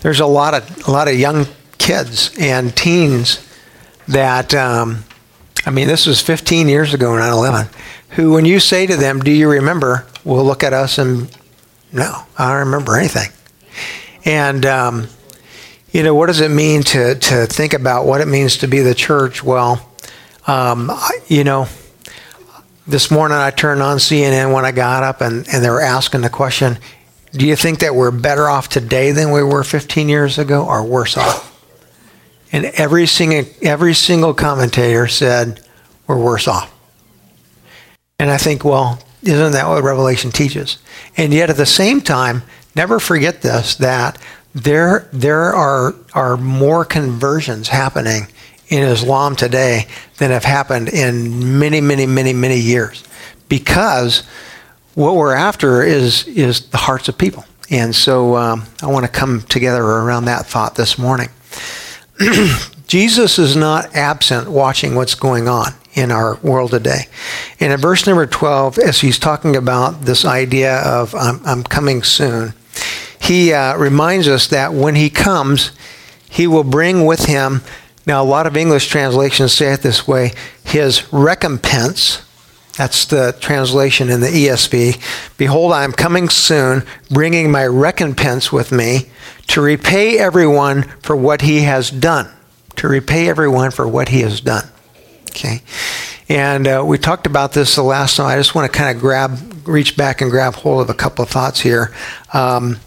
there's a lot of a lot of young kids and teens that um, I mean, this was 15 years ago, 9/11. Who, when you say to them, "Do you remember?" will look at us and, "No, I don't remember anything." And um, you know, what does it mean to to think about what it means to be the church? Well, um, you know, this morning I turned on CNN when I got up, and and they were asking the question, "Do you think that we're better off today than we were 15 years ago, or worse off?" And every single, every single commentator said, we're worse off. And I think, well, isn't that what Revelation teaches? And yet at the same time, never forget this that there, there are, are more conversions happening in Islam today than have happened in many, many, many, many years. Because what we're after is, is the hearts of people. And so um, I want to come together around that thought this morning. Jesus is not absent watching what's going on in our world today. And in verse number 12, as he's talking about this idea of I'm, I'm coming soon, he uh, reminds us that when he comes, he will bring with him, now a lot of English translations say it this way, his recompense. That's the translation in the ESV. Behold, I am coming soon, bringing my recompense with me to repay everyone for what he has done. To repay everyone for what he has done. Okay? And uh, we talked about this the last time. I just want to kind of grab, reach back and grab hold of a couple of thoughts here. Um,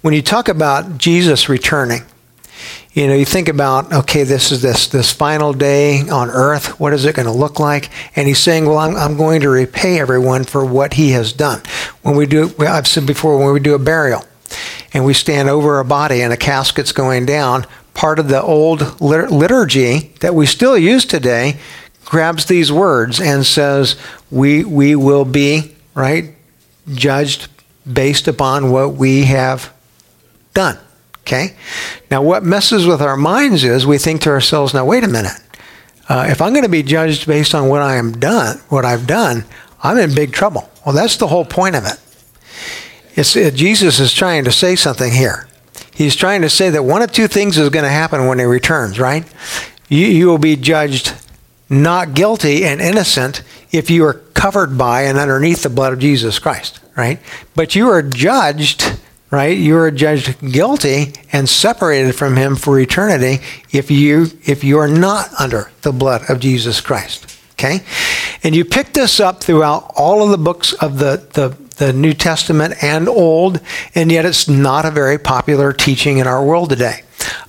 when you talk about Jesus returning, you know, you think about, okay, this is this this final day on earth. What is it going to look like? And he's saying, well, I'm, I'm going to repay everyone for what he has done. When we do, I've said before, when we do a burial, and we stand over a body and a casket's going down, part of the old liturgy that we still use today grabs these words and says, we, we will be, right, judged based upon what we have done. Okay? Now, what messes with our minds is we think to ourselves, now, wait a minute. Uh, if I'm going to be judged based on what I am done, what I've done, I'm in big trouble. Well, that's the whole point of it. It's, it, Jesus is trying to say something here. He's trying to say that one of two things is going to happen when he returns, right? You, you will be judged not guilty and innocent if you are covered by and underneath the blood of Jesus Christ, right? But you are judged, right? You are judged guilty and separated from him for eternity if you if you are not under the blood of Jesus Christ. Okay? And you pick this up throughout all of the books of the, the the New Testament and Old, and yet it's not a very popular teaching in our world today.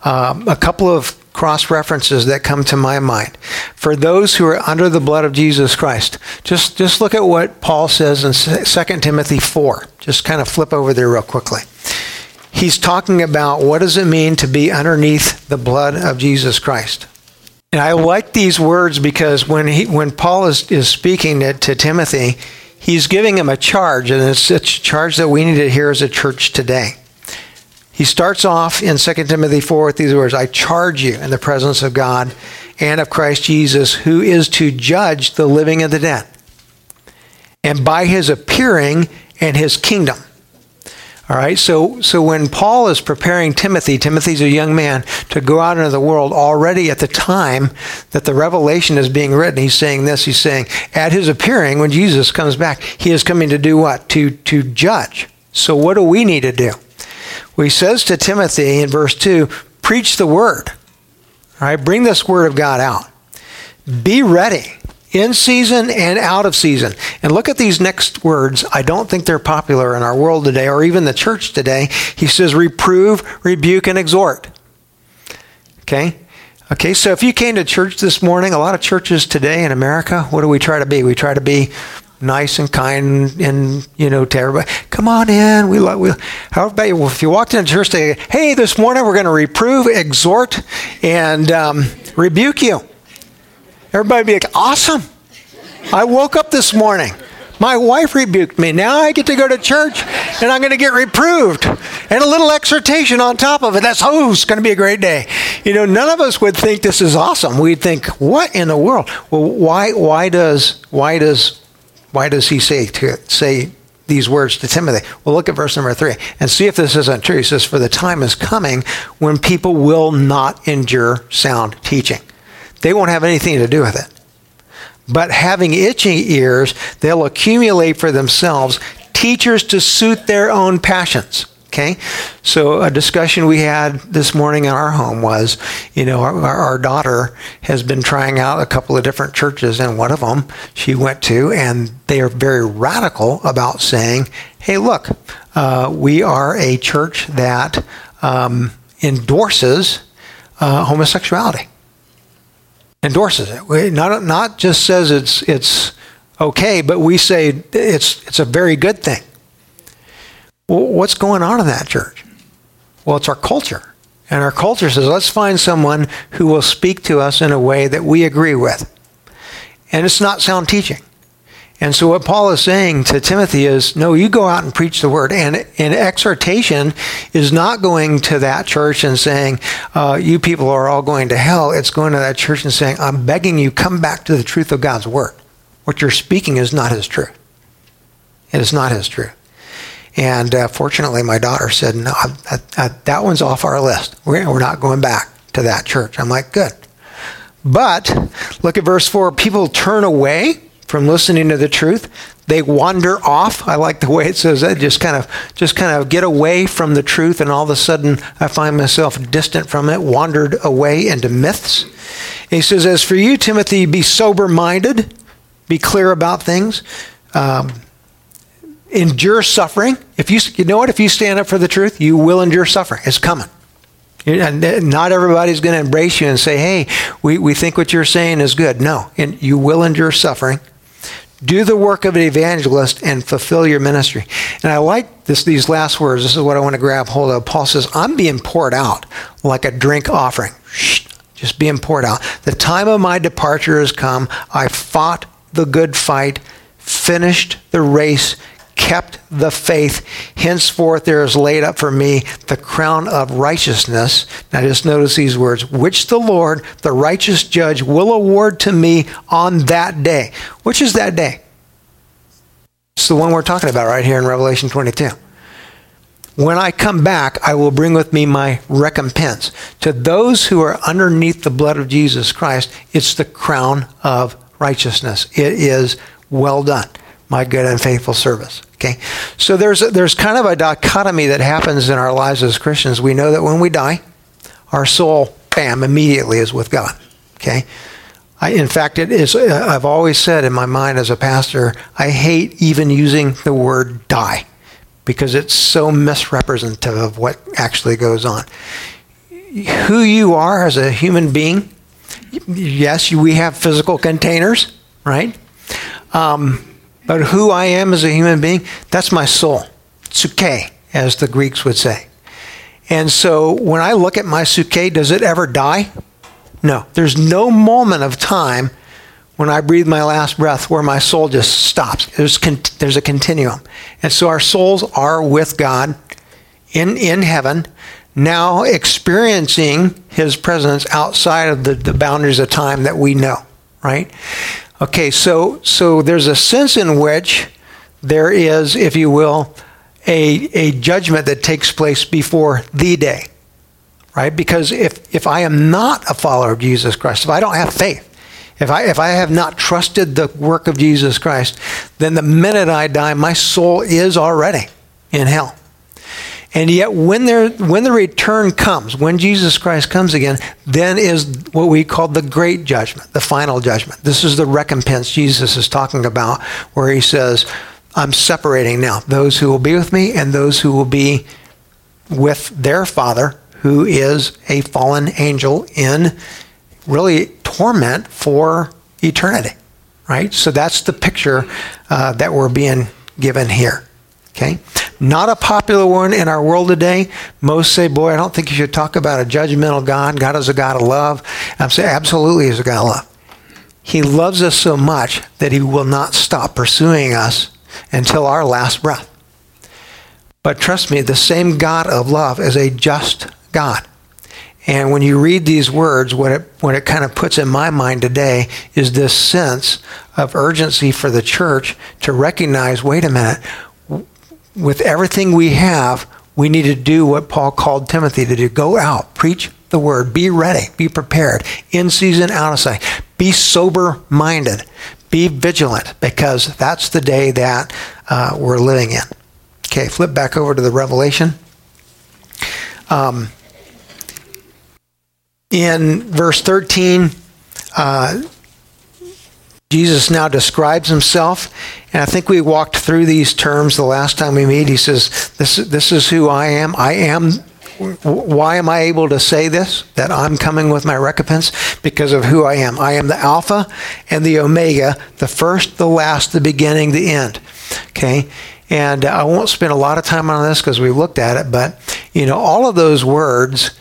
Um, a couple of cross references that come to my mind. For those who are under the blood of Jesus Christ, just, just look at what Paul says in 2 Timothy 4. Just kind of flip over there real quickly. He's talking about what does it mean to be underneath the blood of Jesus Christ. And I like these words because when, he, when Paul is, is speaking to, to Timothy, he's giving him a charge, and it's a charge that we need to hear as a church today. He starts off in 2 Timothy 4 with these words I charge you in the presence of God and of Christ Jesus, who is to judge the living and the dead, and by his appearing and his kingdom. All right, so, so when Paul is preparing Timothy, Timothy's a young man, to go out into the world already at the time that the revelation is being written, he's saying this. He's saying, at his appearing, when Jesus comes back, he is coming to do what? To, to judge. So what do we need to do? Well, he says to Timothy in verse 2 preach the word. All right, bring this word of God out. Be ready in season and out of season. And look at these next words. I don't think they're popular in our world today or even the church today. He says, reprove, rebuke, and exhort. Okay? Okay, so if you came to church this morning, a lot of churches today in America, what do we try to be? We try to be nice and kind and you know to everybody come on in we love we how about you Well, if you walked into church today hey this morning we're going to reprove exhort and um, rebuke you Everybody be like, awesome. I woke up this morning. My wife rebuked me. Now I get to go to church and I'm going to get reproved. And a little exhortation on top of it. That's, oh, it's going to be a great day. You know, none of us would think this is awesome. We'd think, what in the world? Well, why, why does, why does, why does he say to say these words to Timothy. Well, look at verse number three and see if this isn't true. He says, For the time is coming when people will not endure sound teaching. They won't have anything to do with it. But having itching ears, they'll accumulate for themselves teachers to suit their own passions. Okay, so a discussion we had this morning in our home was, you know, our, our, daughter has been trying out a couple of different churches, and one of them she went to, and they are very radical about saying, "Hey, look, uh, we are a church that um, endorses uh, homosexuality, endorses it. We, not not just says it's it's okay, but we say it's it's a very good thing." Well, what's going on in that church? Well, it's our culture. And our culture says, let's find someone who will speak to us in a way that we agree with. And it's not sound teaching. And so, what Paul is saying to Timothy is no, you go out and preach the word. And, and exhortation is not going to that church and saying, uh, you people are all going to hell. It's going to that church and saying, I'm begging you, come back to the truth of God's word. What you're speaking is not his truth. It is not his truth. And uh, fortunately, my daughter said, no, I, I, that one's off our list. We're, we're not going back to that church. I'm like, good. But look at verse 4 people turn away from listening to the truth. They wander off. I like the way it says that. Just kind of, just kind of get away from the truth, and all of a sudden, I find myself distant from it, wandered away into myths. And he says, "As for you, Timothy, be sober-minded, be clear about things." Um, endure suffering. If you, you know what? If you stand up for the truth, you will endure suffering. It's coming. And not everybody's going to embrace you and say, hey, we, we think what you're saying is good. No, and you will endure suffering. Do the work of an evangelist and fulfill your ministry. And I like this, these last words. This is what I want to grab hold of. Paul says, I'm being poured out like a drink offering. Shh, just being poured out. The time of my departure has come. I fought the good fight, finished the race, kept the faith. Henceforth there is laid up for me the crown of righteousness. Now just notice these words, which the Lord, the righteous judge, will award to me on that day. Which is that day? It's the one we're talking about right here in Revelation 22. When I come back, I will bring with me my recompense. To those who are underneath the blood of Jesus Christ, it's the crown of righteousness. It is well done my good and faithful service. Okay, so there's there's kind of a dichotomy that happens in our lives as Christians. We know that when we die, our soul, bam, immediately is with God. Okay, I, in fact, it is. Uh, I've always said in my mind as a pastor, I hate even using the word die because it's so misrepresentative of what actually goes on. Who you are as a human being, yes, we have physical containers, right? Um, but who I am as a human being, that's my soul. Suke, as the Greeks would say. And so when I look at my suke, does it ever die? No. There's no moment of time when I breathe my last breath where my soul just stops. There's, con- there's a continuum. And so our souls are with God in, in heaven, now experiencing his presence outside of the, the boundaries of time that we know, right? Okay, so so there's a sense in which there is, if you will, a, a judgment that takes place before the day. Right? Because if, if I am not a follower of Jesus Christ, if I don't have faith, if I, if I have not trusted the work of Jesus Christ, then the minute I die, my soul is already in hell. And yet, when, when the return comes, when Jesus Christ comes again, then is what we call the great judgment, the final judgment. This is the recompense Jesus is talking about, where he says, I'm separating now those who will be with me and those who will be with their Father, who is a fallen angel in really torment for eternity. Right? So that's the picture uh, that we're being given here. Okay? Not a popular one in our world today. Most say, boy, I don't think you should talk about a judgmental God. God is a God of love. I'm saying, absolutely, He's a God of love. He loves us so much that He will not stop pursuing us until our last breath. But trust me, the same God of love is a just God. And when you read these words, what it, what it kind of puts in my mind today is this sense of urgency for the church to recognize wait a minute, with everything we have, we need to do what Paul called Timothy to do go out, preach the word, be ready, be prepared, in season, out of sight, be sober minded, be vigilant, because that's the day that uh, we're living in. Okay, flip back over to the Revelation. Um, in verse 13, uh, Jesus now describes himself, and I think we walked through these terms the last time we meet. He says, "This, this is who I am. I am. Why am I able to say this? That I'm coming with my recompense because of who I am. I am the Alpha and the Omega, the first, the last, the beginning, the end. Okay." And I won't spend a lot of time on this because we looked at it, but you know, all of those words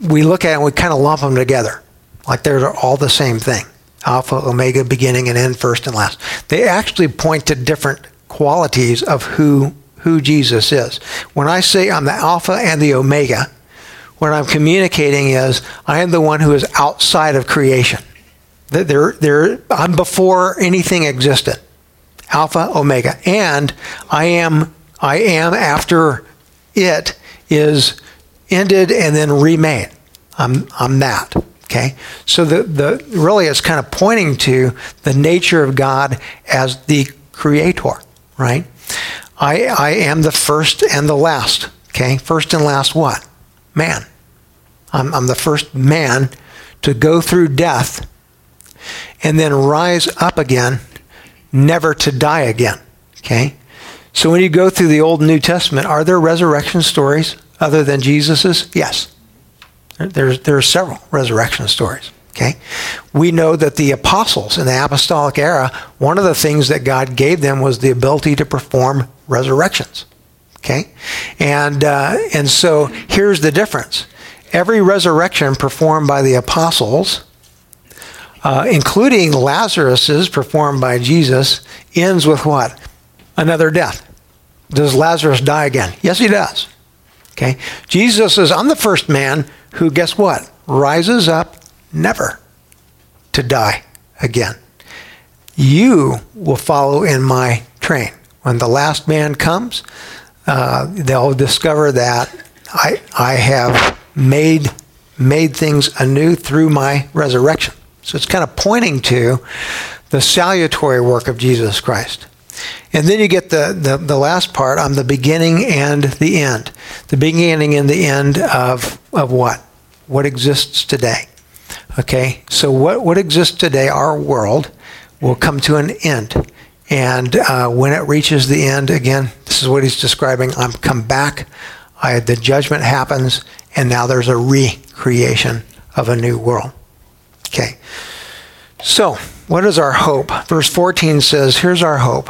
we look at and we kind of lump them together, like they're all the same thing. Alpha, Omega, beginning and end, first and last. They actually point to different qualities of who, who Jesus is. When I say I'm the Alpha and the Omega, what I'm communicating is I am the one who is outside of creation. They're, they're, I'm before anything existed. Alpha, Omega. And I am, I am after it is ended and then remade. I'm, I'm that. Okay, so the, the really it's kind of pointing to the nature of God as the creator, right? I, I am the first and the last. Okay, first and last what? Man. I'm, I'm the first man to go through death and then rise up again, never to die again. Okay? So when you go through the Old and New Testament, are there resurrection stories other than Jesus's? Yes. There's, there are several resurrection stories. Okay? We know that the apostles in the apostolic era, one of the things that God gave them was the ability to perform resurrections. Okay? And, uh, and so here's the difference every resurrection performed by the apostles, uh, including Lazarus's performed by Jesus, ends with what? Another death. Does Lazarus die again? Yes, he does. Okay? Jesus says, I'm the first man who, guess what? Rises up never to die again. You will follow in my train. When the last man comes, uh, they'll discover that I, I have made, made things anew through my resurrection. So it's kind of pointing to the salutary work of Jesus Christ. And then you get the, the, the, last part on the beginning and the end. The beginning and the end of, of what? What exists today. Okay? So, what, what exists today, our world, will come to an end. And uh, when it reaches the end, again, this is what he's describing. I'm come back. I, the judgment happens, and now there's a recreation of a new world. Okay. So, what is our hope? Verse 14 says, Here's our hope.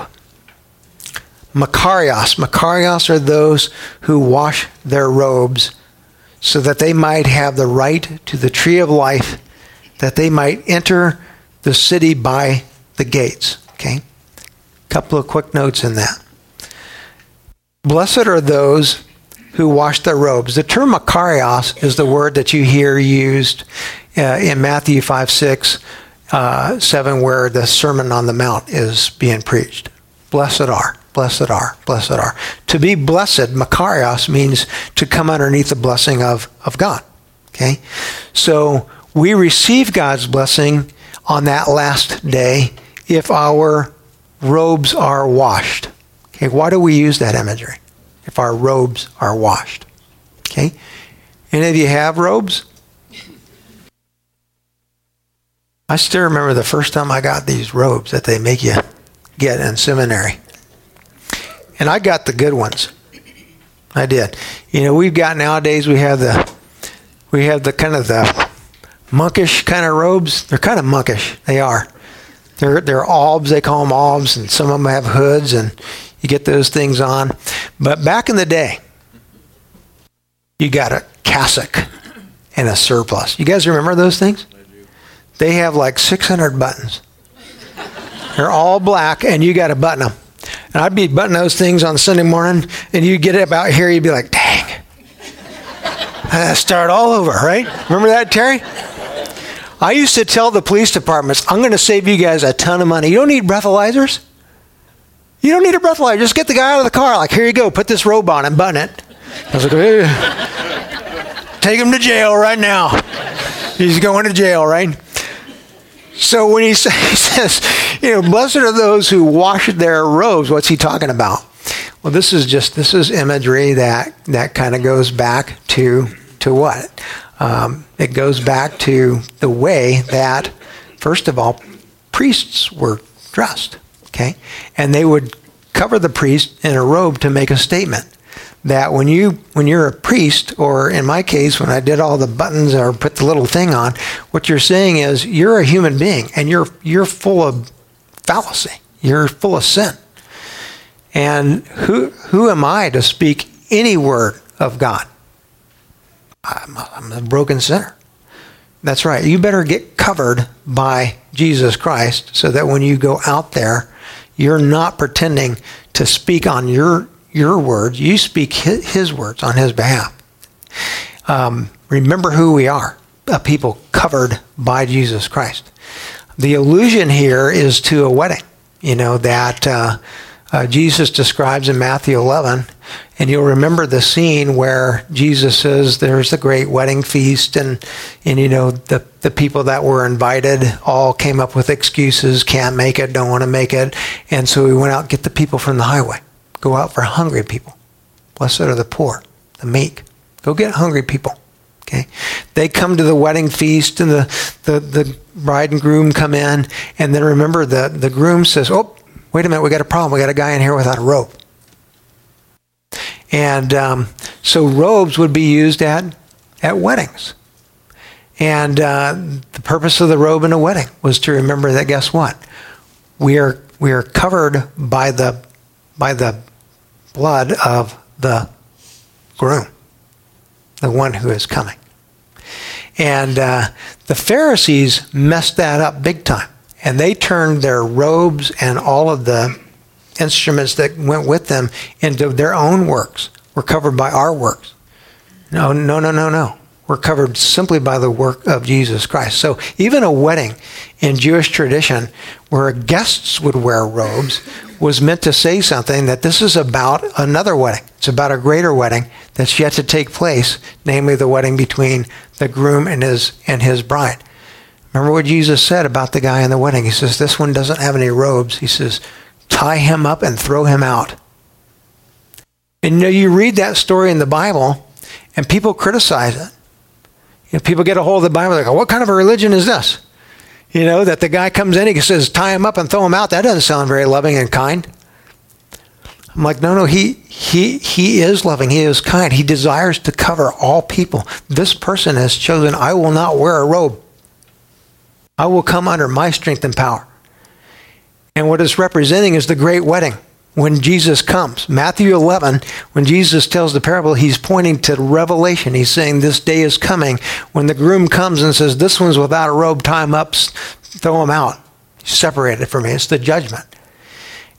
Makarios. Makarios are those who wash their robes so that they might have the right to the tree of life, that they might enter the city by the gates. Okay? Couple of quick notes in that. Blessed are those who wash their robes. The term makarios is the word that you hear used uh, in Matthew 5 6, uh, 7, where the Sermon on the Mount is being preached. Blessed are blessed are, blessed are. To be blessed, Makarios, means to come underneath the blessing of, of God. Okay? So we receive God's blessing on that last day if our robes are washed. Okay, why do we use that imagery? If our robes are washed. Okay? Any of you have robes? I still remember the first time I got these robes that they make you get in seminary. And I got the good ones. I did. You know, we've got nowadays we have the we have the kind of the monkish kind of robes. They're kind of monkish. They are. They're they're albs. They call them albs, and some of them have hoods, and you get those things on. But back in the day, you got a cassock and a surplice. You guys remember those things? They have like 600 buttons. They're all black, and you got to button them. And I'd be buttoning those things on Sunday morning, and you'd get it about here, you'd be like, dang. Start all over, right? Remember that, Terry? I used to tell the police departments, I'm going to save you guys a ton of money. You don't need breathalyzers. You don't need a breathalyzer. Just get the guy out of the car. Like, here you go. Put this robe on and button it. I was like, take him to jail right now. He's going to jail, right? So when he says, you know, blessed are those who wash their robes, what's he talking about? Well, this is just this is imagery that that kind of goes back to to what? Um, it goes back to the way that, first of all, priests were dressed. Okay, and they would cover the priest in a robe to make a statement that when you when you're a priest or in my case when I did all the buttons or put the little thing on what you're saying is you're a human being and you're you're full of fallacy. You're full of sin. And who who am I to speak any word of God? I'm a, I'm a broken sinner. That's right. You better get covered by Jesus Christ so that when you go out there you're not pretending to speak on your your words. You speak his, words on his behalf. Um, remember who we are a people covered by Jesus Christ. The allusion here is to a wedding, you know, that uh, uh, Jesus describes in Matthew 11. And you'll remember the scene where Jesus says there's a great wedding feast, and, and you know, the, the people that were invited all came up with excuses can't make it, don't want to make it. And so we went out get the people from the highway. Go out for hungry people. Blessed are the poor, the meek. Go get hungry people. Okay? They come to the wedding feast and the, the, the bride and groom come in. And then remember, the, the groom says, Oh, wait a minute, we got a problem. We got a guy in here without a robe. And um, so robes would be used at, at weddings. And uh, the purpose of the robe in a wedding was to remember that guess what? We are, we are covered by the, by the blood of the groom, the one who is coming. And uh, the Pharisees messed that up big time. And they turned their robes and all of the instruments that went with them into their own works. We're covered by our works. No, no, no, no, no. We're covered simply by the work of Jesus Christ. So even a wedding in Jewish tradition where guests would wear robes was meant to say something that this is about another wedding. It's about a greater wedding that's yet to take place, namely the wedding between the groom and his and his bride. Remember what Jesus said about the guy in the wedding? He says, This one doesn't have any robes. He says, Tie him up and throw him out. And you know, you read that story in the Bible, and people criticize it. You know, people get a hold of the Bible, they go, What kind of a religion is this? You know, that the guy comes in, and he says, tie him up and throw him out. That doesn't sound very loving and kind. I'm like, no, no, he, he, he is loving. He is kind. He desires to cover all people. This person has chosen, I will not wear a robe. I will come under my strength and power. And what it's representing is the great wedding when Jesus comes. Matthew 11, when Jesus tells the parable, he's pointing to Revelation. He's saying this day is coming when the groom comes and says, This one's without a robe, tie him up, throw him out. Separate it from me. It's the judgment.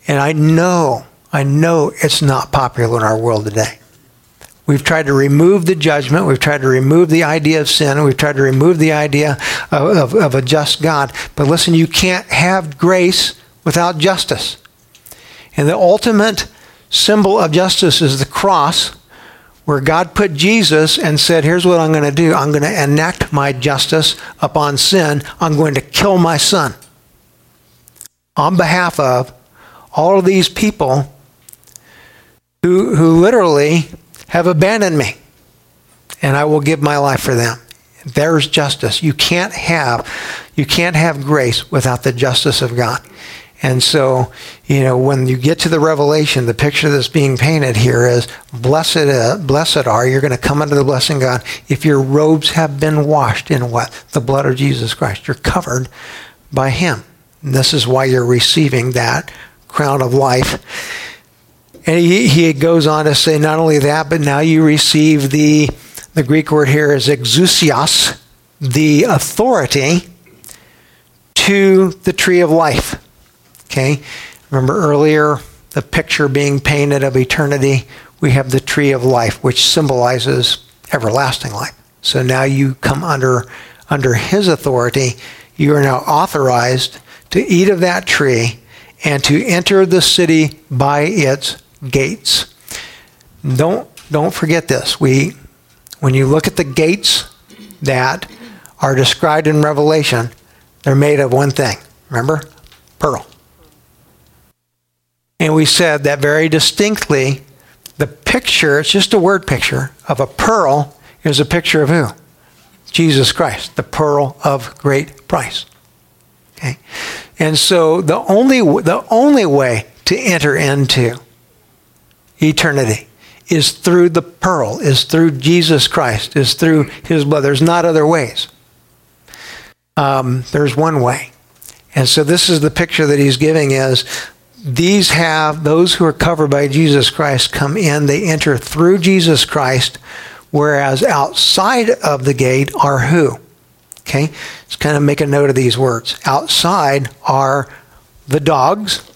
And I know, I know it's not popular in our world today. We've tried to remove the judgment. We've tried to remove the idea of sin. We've tried to remove the idea of, of, of a just God. But listen, you can't have grace without justice. And the ultimate symbol of justice is the cross, where God put Jesus and said, Here's what I'm going to do I'm going to enact my justice upon sin. I'm going to kill my son on behalf of all of these people who, who literally have abandoned me. And I will give my life for them. There's justice. You can't have you can't have grace without the justice of God. And so, you know, when you get to the revelation, the picture that's being painted here is blessed, uh, blessed are, you're going to come under the blessing of God if your robes have been washed in what? The blood of Jesus Christ. You're covered by Him. And this is why you're receiving that crown of life. And he, he goes on to say not only that, but now you receive the, the Greek word here is exousios, the authority to the tree of life. Okay? Remember earlier the picture being painted of eternity? We have the tree of life, which symbolizes everlasting life. So now you come under, under his authority. You are now authorized to eat of that tree and to enter the city by its gates. Don't don't forget this. We when you look at the gates that are described in Revelation, they're made of one thing. Remember? Pearl. And we said that very distinctly the picture, it's just a word picture of a pearl is a picture of who? Jesus Christ, the pearl of great price. Okay? And so the only, the only way to enter into eternity is through the pearl, is through Jesus Christ, is through his blood. There's not other ways. Um, there's one way. And so this is the picture that he's giving is these have those who are covered by Jesus Christ come in, they enter through Jesus Christ, whereas outside of the gate are who? Okay, let's kind of make a note of these words. Outside are the dogs.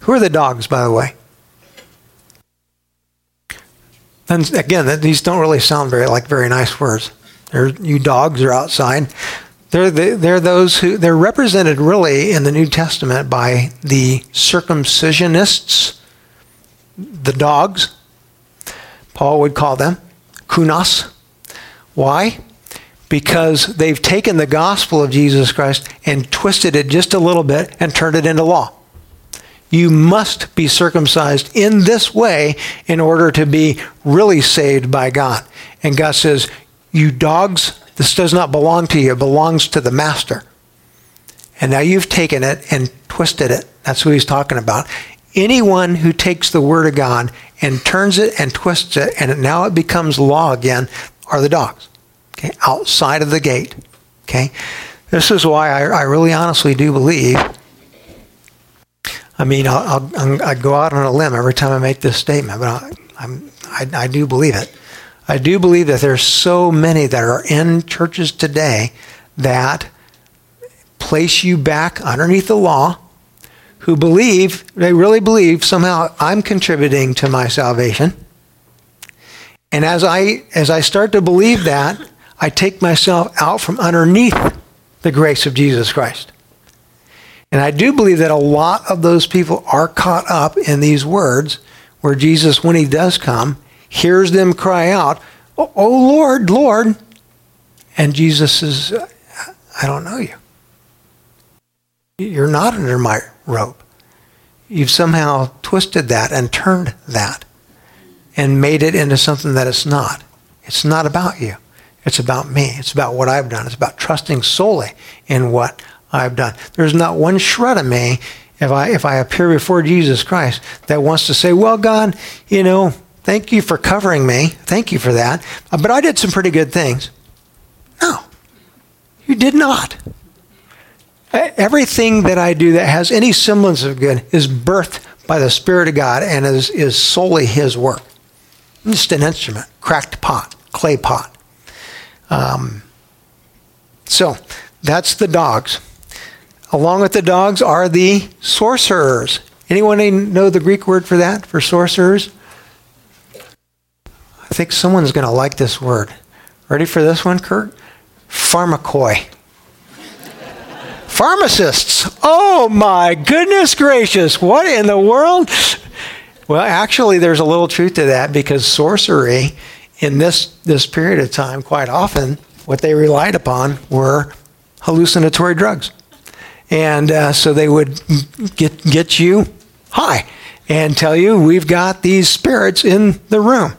Who are the dogs, by the way? And again, these don't really sound very like very nice words. They're, you dogs are outside. They're, the, they're those who, they're represented really in the New Testament by the circumcisionists, the dogs, Paul would call them, kunos. Why? Because they've taken the gospel of Jesus Christ and twisted it just a little bit and turned it into law. You must be circumcised in this way in order to be really saved by God. And God says, You dogs, this does not belong to you, it belongs to the master. And now you've taken it and twisted it. That's what he's talking about. Anyone who takes the word of God and turns it and twists it, and now it becomes law again, are the dogs. Okay, outside of the gate. Okay, this is why I, I really honestly do believe. I mean, I'll, I'll, i go out on a limb every time I make this statement, but I, I'm, I, I do believe it. I do believe that there's so many that are in churches today that place you back underneath the law who believe, they really believe somehow I'm contributing to my salvation. And as I as I start to believe that, I take myself out from underneath the grace of Jesus Christ. And I do believe that a lot of those people are caught up in these words where Jesus, when he does come, hears them cry out, Oh, oh Lord, Lord. And Jesus says, I don't know you. You're not under my rope. You've somehow twisted that and turned that and made it into something that it's not. It's not about you. It's about me. It's about what I've done. It's about trusting solely in what I've done. There's not one shred of me if I if I appear before Jesus Christ that wants to say, "Well, God, you know, Thank you for covering me. Thank you for that. Uh, but I did some pretty good things. No, you did not. Everything that I do that has any semblance of good is birthed by the Spirit of God and is, is solely His work. I'm just an instrument, cracked pot, clay pot. Um, so that's the dogs. Along with the dogs are the sorcerers. Anyone know the Greek word for that, for sorcerers? I think someone's going to like this word. Ready for this one, Kurt? Pharmakoi. Pharmacists. Oh my goodness gracious. What in the world? Well, actually, there's a little truth to that because sorcery in this, this period of time, quite often, what they relied upon were hallucinatory drugs. And uh, so they would get, get you high and tell you, we've got these spirits in the room.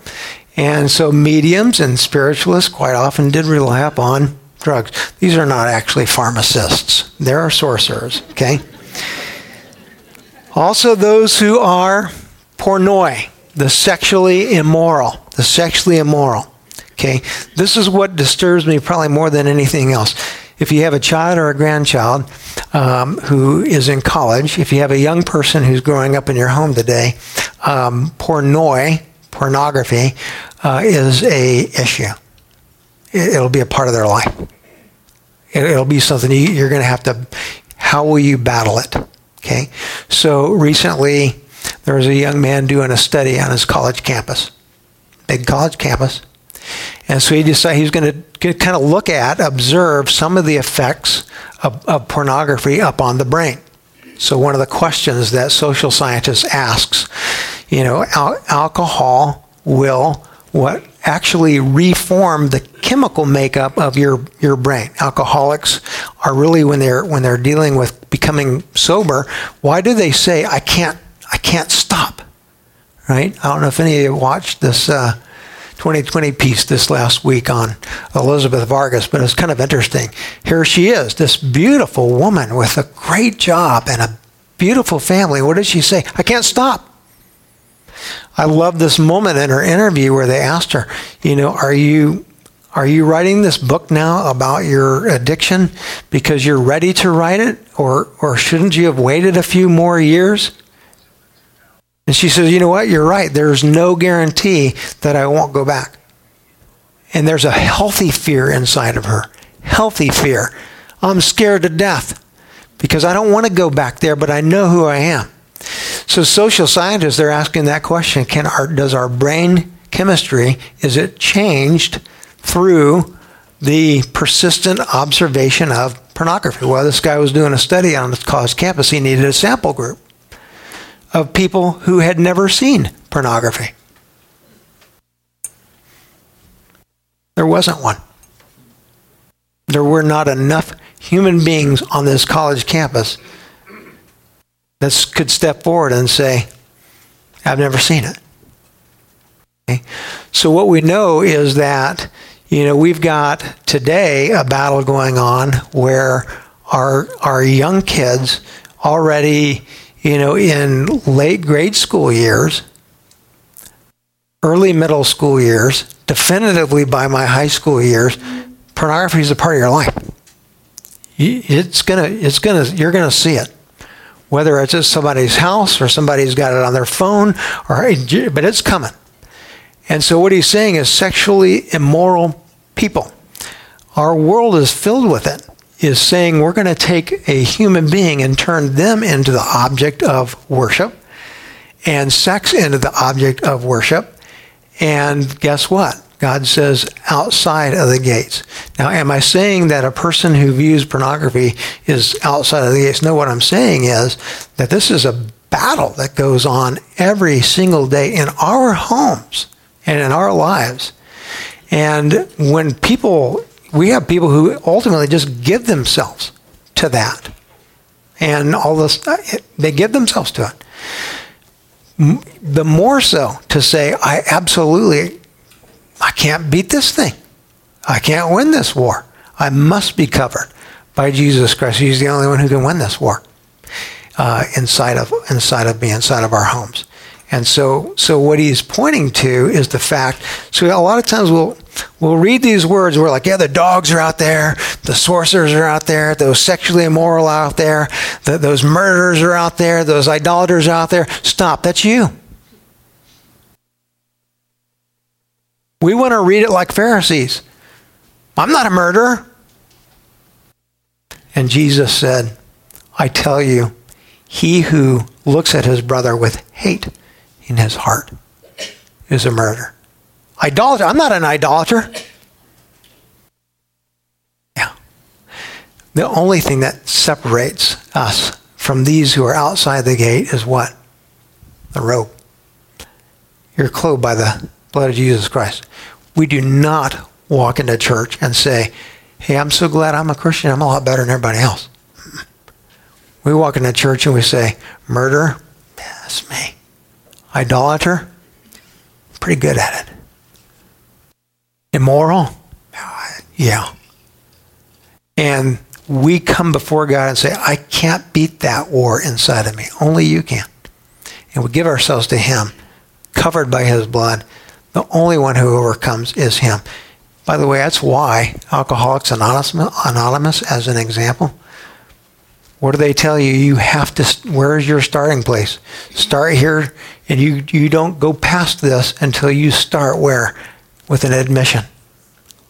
And so mediums and spiritualists quite often did rely upon drugs. These are not actually pharmacists. they are sorcerers, okay? Also those who are pornoi, the sexually immoral, the sexually immoral. Okay? This is what disturbs me probably more than anything else. If you have a child or a grandchild um, who is in college, if you have a young person who's growing up in your home today, um, pornoi, pornography uh, is a issue. It, will be a part of their life. It, will be something you, are going to have to. How will you battle it? Okay. So recently, there was a young man doing a study on his college campus, big college campus, and so he decided he was going to kind of look at, observe some of the effects of, of pornography up on the brain. So one of the questions that social scientists asks, you know, al- alcohol will what actually reform the chemical makeup of your your brain. Alcoholics are really when they're when they're dealing with becoming sober, why do they say I can't I can't stop? Right? I don't know if any of you watched this uh, 20/20 piece this last week on Elizabeth Vargas, but it's kind of interesting. Here she is, this beautiful woman with a great job and a beautiful family. What does she say? I can't stop. I love this moment in her interview where they asked her, you know, are you are you writing this book now about your addiction because you're ready to write it or or shouldn't you have waited a few more years? And she says, You know what? You're right. There's no guarantee that I won't go back. And there's a healthy fear inside of her. Healthy fear. I'm scared to death because I don't want to go back there, but I know who I am. So social scientists, they're asking that question, can our, does our brain chemistry, is it changed through the persistent observation of pornography? Well, this guy was doing a study on the college campus. He needed a sample group of people who had never seen pornography. There wasn't one. There were not enough human beings on this college campus that could step forward and say, I've never seen it. Okay? So, what we know is that, you know, we've got today a battle going on where our, our young kids already you know, in late grade school years, early middle school years, definitively by my high school years, pornography is a part of your life. It's gonna, it's gonna, you're gonna see it, whether it's at somebody's house or somebody's got it on their phone, or but it's coming. And so what he's saying is sexually immoral people. Our world is filled with it is saying we're going to take a human being and turn them into the object of worship and sex into the object of worship. And guess what? God says outside of the gates. Now, am I saying that a person who views pornography is outside of the gates? No, what I'm saying is that this is a battle that goes on every single day in our homes and in our lives. And when people we have people who ultimately just give themselves to that. And all this, they give themselves to it. The more so to say, I absolutely, can't beat this thing. I can't win this war. I must be covered by Jesus Christ. He's the only one who can win this war uh, inside of inside of me, inside of our homes. And so, so what he's pointing to is the fact. So a lot of times we'll we'll read these words. We're like, yeah, the dogs are out there, the sorcerers are out there, those sexually immoral out there, the, those murderers are out there, those idolaters are out there. Stop. That's you. We want to read it like Pharisees. I'm not a murderer. And Jesus said, I tell you, he who looks at his brother with hate in his heart is a murderer. Idolater. I'm not an idolater. Yeah. The only thing that separates us from these who are outside the gate is what? The rope. You're clothed by the blood of Jesus Christ. We do not walk into church and say, Hey, I'm so glad I'm a Christian. I'm a lot better than everybody else. We walk into church and we say, Murder? That's me idolater, pretty good at it. Immoral, uh, yeah. And we come before God and say, I can't beat that war inside of me. Only you can. And we give ourselves to Him, covered by His blood. The only one who overcomes is Him. By the way, that's why Alcoholics Anonymous, as an example, what do they tell you? You have to, where's your starting place? Start here, and you, you don't go past this until you start where? With an admission.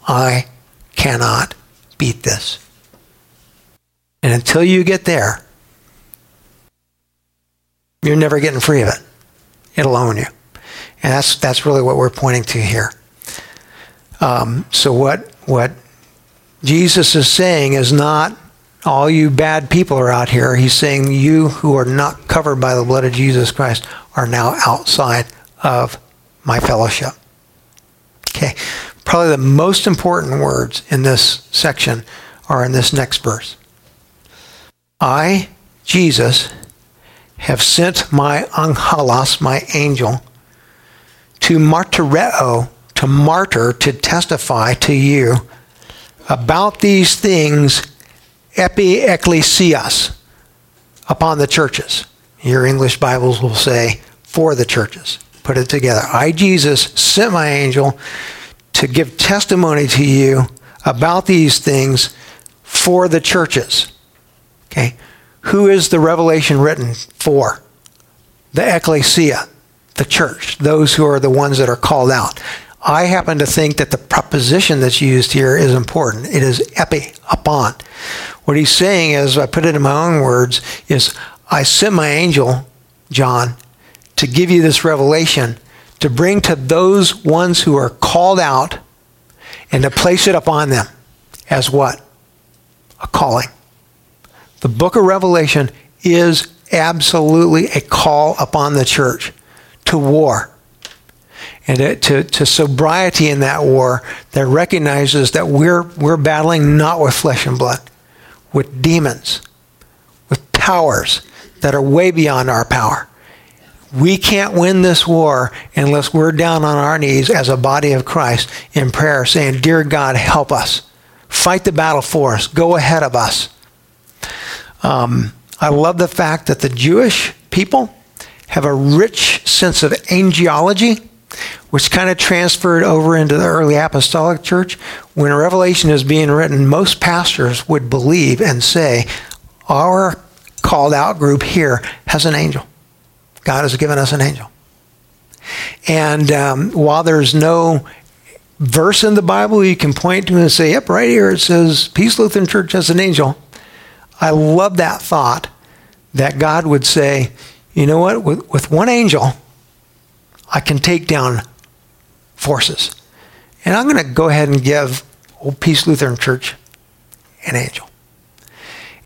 I cannot beat this. And until you get there, you're never getting free of it. It'll own you. And that's, that's really what we're pointing to here. Um, so what, what Jesus is saying is not all you bad people are out here. He's saying you who are not covered by the blood of Jesus Christ are now outside of my fellowship. Okay. Probably the most important words in this section are in this next verse. I, Jesus, have sent my angelos, my angel, to martyreo, to martyr, to testify to you about these things epi ecclesias, upon the churches. Your English Bibles will say for the churches. Put it together. I, Jesus, sent my angel to give testimony to you about these things for the churches. Okay? Who is the revelation written for? The ecclesia, the church, those who are the ones that are called out. I happen to think that the proposition that's used here is important. It is epi, upon. What he's saying is, I put it in my own words, is I sent my angel, John, to give you this revelation, to bring to those ones who are called out and to place it upon them as what? A calling. The book of Revelation is absolutely a call upon the church to war and to, to sobriety in that war that recognizes that we're, we're battling not with flesh and blood, with demons, with powers that are way beyond our power. We can't win this war unless we're down on our knees as a body of Christ in prayer saying, Dear God, help us. Fight the battle for us. Go ahead of us. Um, I love the fact that the Jewish people have a rich sense of angelology which kind of transferred over into the early apostolic church. When a Revelation is being written, most pastors would believe and say, Our called out group here has an angel. God has given us an angel. And um, while there's no verse in the Bible you can point to and say, Yep, right here it says, Peace Lutheran Church has an angel. I love that thought that God would say, You know what? With, with one angel, I can take down forces. And I'm going to go ahead and give Old Peace Lutheran Church an angel.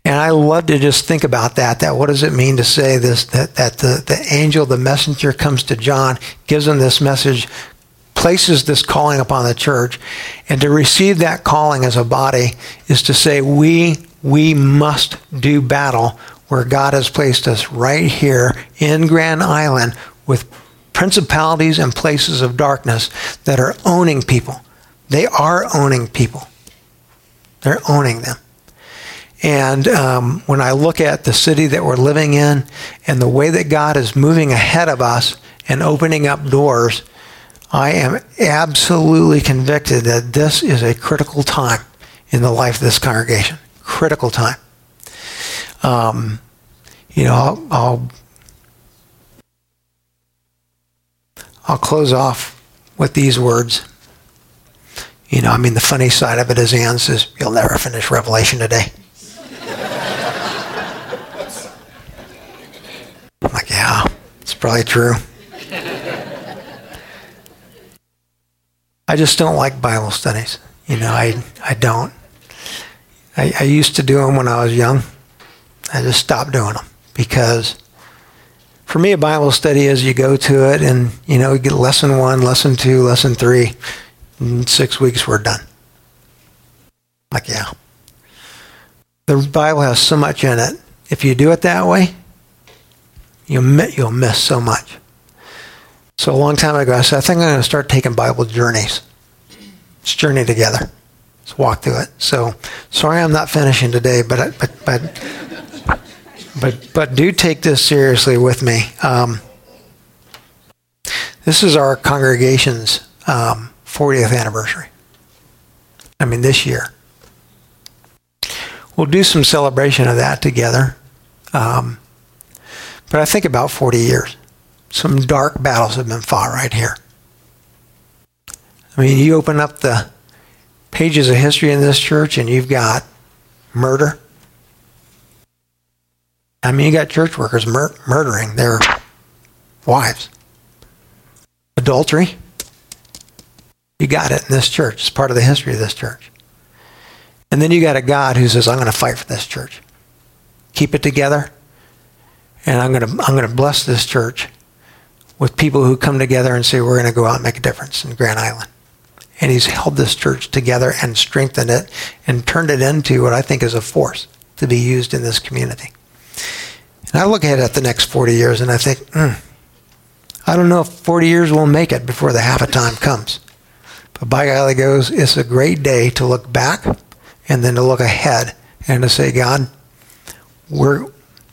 And I love to just think about that. That what does it mean to say this? That that the, the angel, the messenger, comes to John, gives him this message, places this calling upon the church, and to receive that calling as a body is to say we we must do battle where God has placed us right here in Grand Island with principalities and places of darkness that are owning people. They are owning people. They're owning them. And um, when I look at the city that we're living in and the way that God is moving ahead of us and opening up doors, I am absolutely convicted that this is a critical time in the life of this congregation. Critical time. Um, you know, I'll, I'll I'll close off with these words. You know, I mean, the funny side of it is Ann says, You'll never finish Revelation today. I'm like, Yeah, it's probably true. I just don't like Bible studies. You know, I, I don't. I, I used to do them when I was young. I just stopped doing them because for me, a Bible study is you go to it and, you know, you get lesson one, lesson two, lesson three. In six weeks, we're done. Like, yeah. The Bible has so much in it. If you do it that way, you'll, miss so much. So a long time ago, I said, I think I'm going to start taking Bible journeys. Let's journey together. Let's walk through it. So sorry I'm not finishing today, but, but, but but but do take this seriously with me. Um, this is our congregation's um, 40th anniversary. I mean, this year. We'll do some celebration of that together. Um, but I think about 40 years. Some dark battles have been fought right here. I mean, you open up the pages of history in this church and you've got murder, I mean, you got church workers mur- murdering their wives. Adultery. You got it in this church. It's part of the history of this church. And then you got a God who says, I'm going to fight for this church. Keep it together. And I'm going to, I'm going to bless this church with people who come together and say, we're going to go out and make a difference in Grand Island. And he's held this church together and strengthened it and turned it into what I think is a force to be used in this community. And I look ahead at the next 40 years and I think, hmm, I don't know if 40 years will make it before the half a time comes. But by golly goes, it's a great day to look back and then to look ahead and to say, God, we're,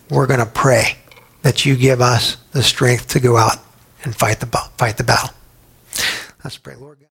we're going to pray that you give us the strength to go out and fight the, fight the battle. Let's pray, Lord.